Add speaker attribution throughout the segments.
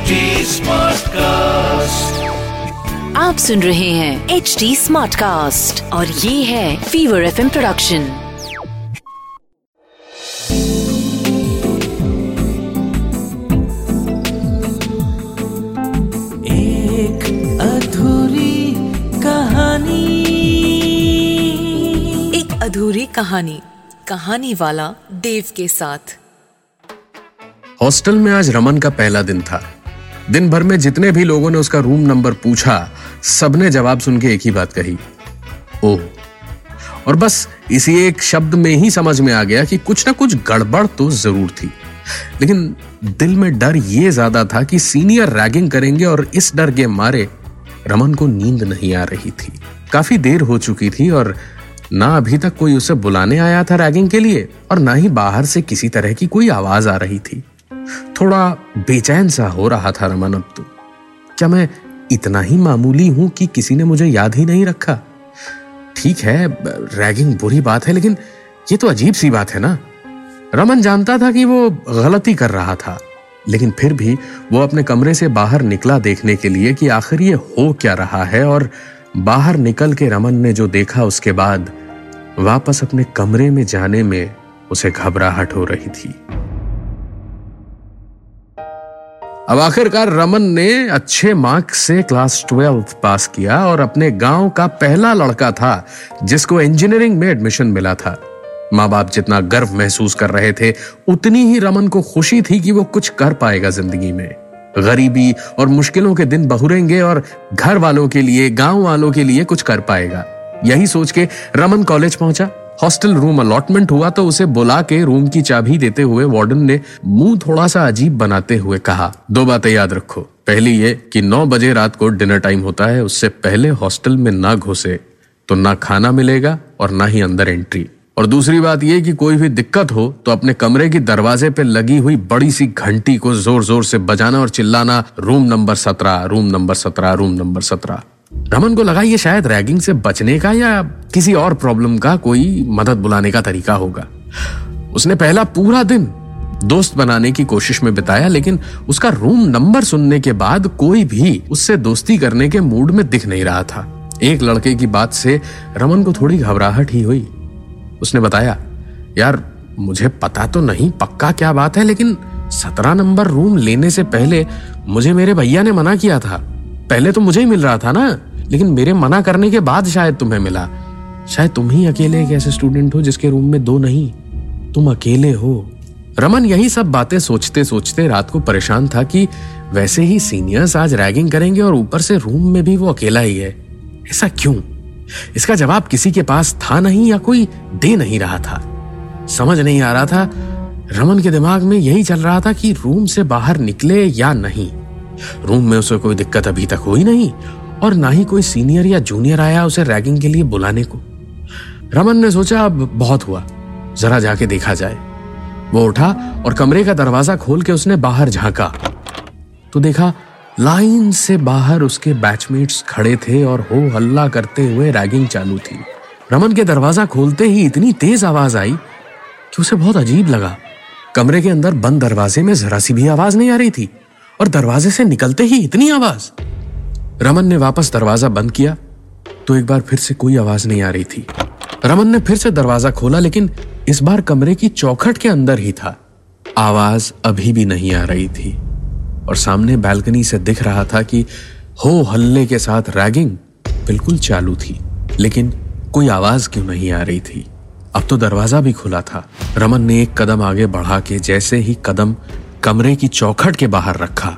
Speaker 1: HD Smartcast.
Speaker 2: आप सुन रहे हैं एच डी स्मार्ट कास्ट और ये है फीवर एफ़ प्रोडक्शन
Speaker 3: एक अधूरी कहानी।
Speaker 2: एक अधूरी कहानी कहानी वाला देव के साथ।
Speaker 4: हॉस्टल में आज रमन का पहला दिन था। दिन भर में जितने भी लोगों ने उसका रूम नंबर पूछा, सबने जवाब सुन के एक ही बात कही, ओह। और बस इसी एक शब्द में ही समझ में आ गया कि कुछ ना कुछ गड़बड़ तो ज़रूर थी। लेकिन दिल में डर ये ज़्यादा था कि सीनियर रैगिंग करेंगे और इस डर के मारे रमन को नींद नहीं आ रही थी। काफ़ी देर हो चुकी थी और ना अभी तक कोई उसे बुलाने आया था रैगिंग के लिए और ना ही बाहर से किसी तरह की कोई आवाज़ आ रही थी। थोड़ा बेचैन सा हो रहा था रमन अब तो। क्या मैं इतना ही मामूली हूँ कि किसी ने मुझे याद ही नहीं रखा? ठीक है, रैगिंग बुरी बात है, लेकिन ये तो अजीब सी बात है ना। रमन जानता था कि वो गलती कर रहा था, लेकिन फिर भी वो अपने कमरे से बाहर निकला देखने के लिए कि आखिर ये हो क्या रहा है, और बाहर निकल के रमन ने जो देखा उसके बाद वापस अपने कमरे में जाने में उसे घबराहट हो रही थी। अब आखिरकार रमन ने अच्छे मार्क्स से क्लास ट्वेल्थ पास किया और अपने गाँव का पहला लड़का था, जिसको इंजीनियरिंग में एडमिशन मिला था। माँ बाप जितना गर्व महसूस कर रहे थे, उतनी ही रमन को खुशी थी कि वो कुछ कर पाएगा ज़िंदगी में। गरीबी और मुश्किलों के दिन बहुरेंगे और घर वालों के लिए गाँव वालों के लिए कुछ कर पाएगा। यही सोच के रमन कॉलेज पहुँचा। हॉस्टल रूम अलॉटमेंट हुआ तो उसे बुला के रूम की चाबी देते हुए वार्डन ने मुँह थोड़ा सा अजीब बनाते हुए कहा, दो बातें याद रखो। पहली ये कि नौ बजे रात को डिनर टाइम होता है, उससे पहले हॉस्टल में ना घुसे तो ना खाना मिलेगा और ना ही अंदर एंट्री और दूसरी बात यह कि कोई भी दिक्कत हो तो अपने कमरे की दरवाजे पे लगी हुई बड़ी सी घंटी को ज़ोर ज़ोर से बजाना और चिल्लाना, रूम नंबर सत्रह, रूम नंबर सत्रह, रूम नंबर सत्रह। रमन को लगा ये शायद रैगिंग से बचने का या किसी और प्रॉब्लम का कोई मदद बुलाने का तरीका होगा। उसने पहला पूरा दिन दोस्त बनाने की कोशिश में बिताया, लेकिन उसका रूम नंबर सुनने के बाद कोई भी उससे दोस्ती करने के मूड में दिख नहीं रहा था। एक लड़के की बात से रमन को थोड़ी घबराहट ही हुई। उसने बताया, यार, मुझे पता तो नहीं पक्का क्या बात है, लेकिन सत्रह नंबर रूम लेने से पहले मुझे मेरे भैया ने मना किया था। पहले तो मुझे ही मिल रहा था ना, लेकिन मेरे मना करने के बाद शायद तुम्हें मिला। शायद तुम ही अकेले एक ऐसे स्टूडेंट हो जिसके रूम में दो नहीं, तुम अकेले हो। रमन, यही सब बातें सोचते सोचते रात को परेशान था कि वैसे ही सीनियर्स आज रैगिंग करेंगे और ऊपर से रूम में भी वो अकेला ही है। ऐसा क्यों? इसका जवाब किसी के पास था नहीं या कोई दे नहीं रहा था। समझ नहीं आ रहा था। रमन के दिमाग में यही चल रहा था कि रूम से बाहर निकले या नहीं। रूम में उसे कोई दिक्कत अभी तक हुई नहीं और ना ही कोई सीनियर या जूनियर आया उसे रैगिंग के लिए बुलाने को। रमन ने सोचा, अब बहुत हुआ, जरा जाके देखा जाए। वो उठा और कमरे का दरवाज़ा खोल के उसने बाहर झांका। तो देखा, लाइन से बाहर उसके बैचमेट्स खड़े थे और हो हल्ला करते हुए रैगिंग चालू थी। रमन के दरवाज़ा खोलते ही इतनी तेज आवाज़ आई कि उसे बहुत अजीब लगा। कमरे के अंदर बंद दरवाजे में जरा सी भी आवाज़ नहीं आ रही थी। और दरवाजे से निकलते ही इतनी आवाज़। रमन ने वापस दरवाज़ा बंद किया तो एक बार फिर से कोई आवाज़ नहीं आ रही थी। रमन ने फिर से दरवाज़ा खोला, लेकिन इस बार कमरे की चौखट के अंदर ही था। आवाज़ अभी भी नहीं आ रही थी। और सामने बैल्कनी से दिख रहा था कि हो हल्ले के साथ रैगिंग बिल्कुल चालू थी, लेकिन कोई आवाज़ क्यों नहीं आ रही थी? अब तो दरवाज़ा भी खुला था। रमन ने एक कदम आगे बढ़ा के जैसे ही कदम कमरे की चौखट के बाहर रखा।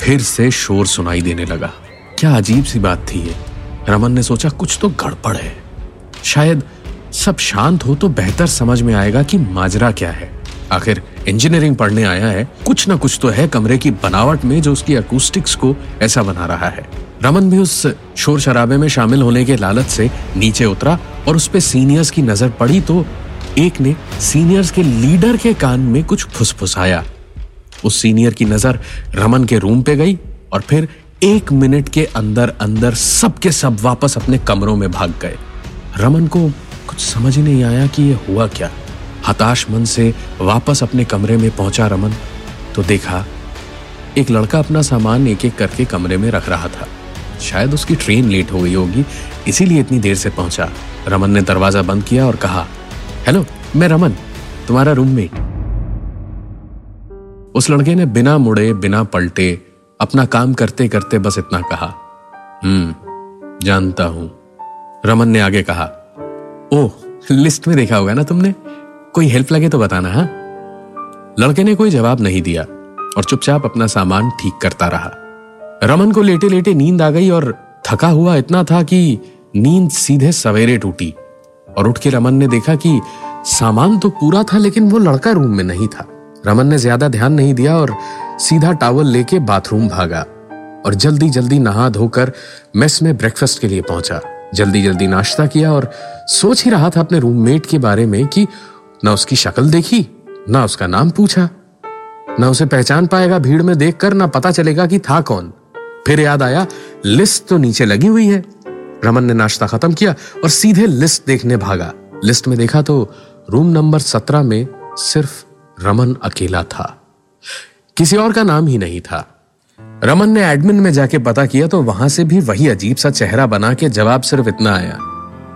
Speaker 4: फिर से शोर सुनाई देने लगा। क्या अजीब सी बात थी ये। रमन ने सोचा, कुछ तो गड़बड़ है। शायद सब शांत हो तो बेहतर समझ में आएगा कि माजरा क्या है। आखिर इंजीनियरिंग पढ़ने आया है। कुछ ना कुछ तो है कमरे की बनावट में जो उसकी अकूस्टिक्स को ऐसा बना रहा है। रमन भी उस शोर शराबे में शामिल होने के लालच से नीचे उतरा और उस पर सीनियर्स की नज़र पड़ी तो एक ने सीनियर्स के लीडर के कान में कुछ फुसफुसाया। उस सीनियर की नज़र रमन के रूम पे गई और फिर एक मिनट के अंदर अंदर सब के सब वापस अपने कमरों में भाग गए। रमन को कुछ समझ ही नहीं आया कि ये हुआ क्या। हताश मन से वापस अपने कमरे में पहुँचा रमन तो देखा एक लड़का अपना सामान एक एक करके कमरे में रख रहा था। शायद उसकी ट्रेन लेट हो गई होगी, इसीलिए इतनी देर से पहुँचा। रमन ने दरवाज़ा बंद किया और कहा हेलो मैं रमन, तुम्हारा रूममेट उस लड़के ने बिना मुड़े, बिना पलटे, अपना काम करते करते बस इतना कहा हम्म जानता हूँ। रमन ने आगे कहा, ओह, लिस्ट में देखा होगा ना तुमने? कोई हेल्प लगे तो बताना, हा? लड़के ने कोई जवाब नहीं दिया और चुपचाप अपना सामान ठीक करता रहा। रमन को लेटे लेटे नींद आ गई और थका हुआ इतना था कि नींद सीधे सवेरे टूटी। और उठ के रमन ने देखा कि सामान तो पूरा था, लेकिन वो लड़का रूम में नहीं था। रमन ने ज़्यादा ध्यान नहीं दिया और सीधा टावल लेके बाथरूम भागा और जल्दी जल्दी नहा धोकर मेस में ब्रेकफास्ट के लिए पहुँचा। जल्दी जल्दी नाश्ता किया और सोच ही रहा था अपने रूममेट के बारे में कि ना उसकी शक्ल देखी, ना उसका नाम पूछा। ना उसे पहचान पाएगा भीड़ में देखकर, ना पता चलेगा कि था कौन। फिर याद आया, लिस्ट तो नीचे लगी हुई है। रमन ने नाश्ता खत्म किया और सीधे लिस्ट देखने भागा। लिस्ट में देखा तो रूम नंबर सत्रह में सिर्फ़ रमन अकेला था। किसी और का नाम ही नहीं था। रमन ने एडमिन में जाके पता किया तो वहाँ से भी वही अजीब सा चेहरा बना के जवाब सिर्फ़ इतना आया।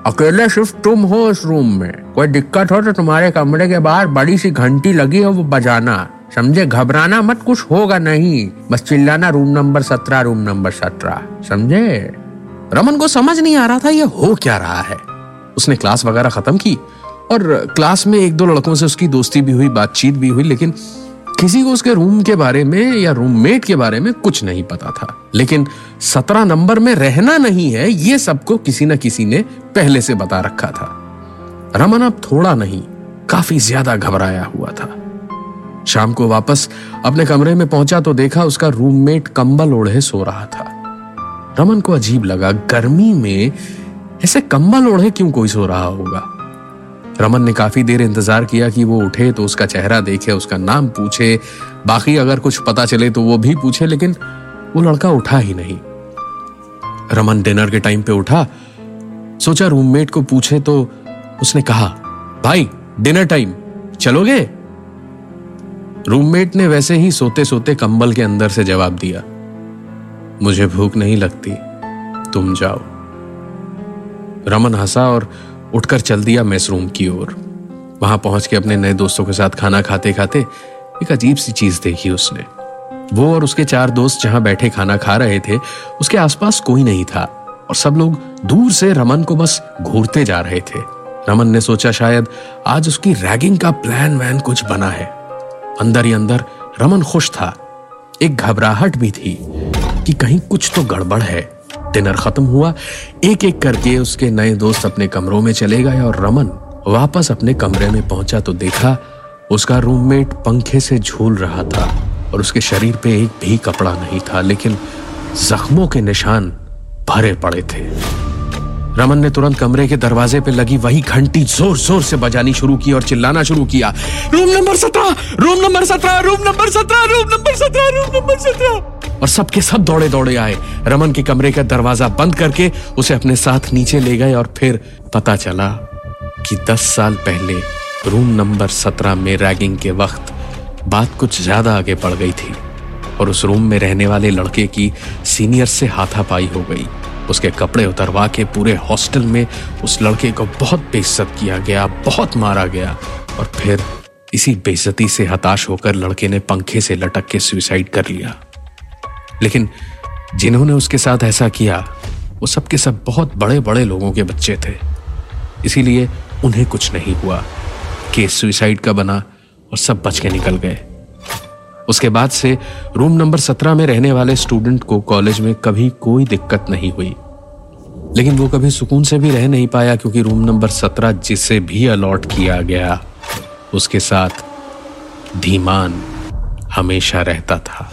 Speaker 4: अकेले सिर्फ़ तुम हो उस रूम में। कोई दिक्कत हो तो तुम्हारे कमरे के बाहर बड़ी सी घंटी लगी हो वो बजाना। समझे? घबराना मत, कुछ होगा नहीं। बस चिल्लाना रूम नंबर सत्रह, रूम नंबर सत्रह। समझे? रमन को समझ नहीं आ रहा था ये हो क्या रहा है। उसने क्लास वगैरह खत्म की और क्लास में एक दो लड़कों से उसकी दोस्ती भी हुई, बातचीत भी हुई, लेकिन किसी को उसके रूम के बारे में या रूममेट के बारे में कुछ नहीं पता था। लेकिन सत्रह नंबर में रहना नहीं है, ये सबको किसी न किसी ने पहले से बता रखा था। रमन अब थोड़ा नहीं, काफ़ी ज़्यादा घबराया हुआ था। शाम को वापस अपने कमरे में पहुँचा तो देखा उसका रूममेट कंबल ओढ़े सो रहा था। रमन को अजीब लगा, गर्मी में ऐसे कंबल ओढ़े क्यों कोई सो रहा होगा? रमन ने काफ़ी देर इंतज़ार किया कि वो उठे तो उसका चेहरा देखे, उसका नाम पूछे। बाकी अगर कुछ पता चले तो वो भी पूछे, लेकिन वो लड़का उठा ही नहीं। रमन डिनर के टाइम पे उठा, सोचा रूममेट को पूछे तो उसने कहा, भाई, डिनर टाइम, चलोगे? रूममेट ने वैसे ही सोते सोते कंबल के अंदर से जवाब दिया। मुझे भूख नहीं लगती। तुम जाओ। रमन हंसा और उठकर चल दिया मेस रूम की ओर। वहाँ पहुँच के अपने नए दोस्तों के साथ खाना खाते खाते एक अजीब सी चीज़ देखी उसने। वो और उसके चार दोस्त जहाँ बैठे खाना खा रहे थे, उसके आसपास कोई नहीं था और सब लोग दूर से रमन को बस घूरते जा रहे थे। रमन ने सोचा शायद आज उसकी रैगिंग का प्लान वैन कुछ बना है। अंदर ही अंदर रमन खुश था। एक घबराहट भी थी। कि कहीं कुछ तो गड़बड़ है। डिनर खत्म हुआ एक एक करके उसके नए दोस्त अपने कमरों में चले गए और रमन वापस अपने कमरे में पहुँचा तो देखा उसका रूममेट पंखे से झूल रहा था और उसके शरीर पे एक भी कपड़ा नहीं था, लेकिन जख्मों के निशान भरे पड़े थे। रमन ने तुरंत कमरे के दरवाजे पे लगी वही घंटी ज़ोर ज़ोर से बजानी शुरू की और चिल्लाना शुरू किया। रूम नंबर सत्रह! रूम नंबर सत्रह! रूम नंबर सत्रह! रूम नंबर सत्रह! रूम नंबर सत्रह! और सबके सब दौड़े दौड़े आए। रमन के कमरे का दरवाज़ा बंद करके उसे अपने साथ नीचे ले गए और फिर पता चला कि दस साल पहले रूम नंबर सत्रह में रैगिंग के वक्त बात कुछ ज़्यादा आगे बढ़ गई थी और उस रूम में रहने वाले लड़के की सीनियर से हाथापाई हो गई। उसके कपड़े उतरवा के पूरे हॉस्टल में उस लड़के को बहुत बेइज्जत किया गया, बहुत मारा गया और फिर इसी बेइज्जती से हताश होकर लड़के ने पंखे से लटक के सुसाइड कर लिया। लेकिन जिन्होंने उसके साथ ऐसा किया, वो सब के सब बहुत बड़े बड़े लोगों के बच्चे थे। इसीलिए उन्हें कुछ नहीं हुआ। केस सुइसाइड का बना और सब बच के निकल गए। उसके बाद से रूम नंबर सत्रह में रहने वाले स्टूडेंट को कॉलेज में कभी कोई दिक्कत नहीं हुई। लेकिन वो कभी सुकून से भी रह नहीं पाया क्योंकि रूम नंबर सत्रह जिसे भी अलॉट किया गया, उसके साथ धीमान हमेशा रहता था।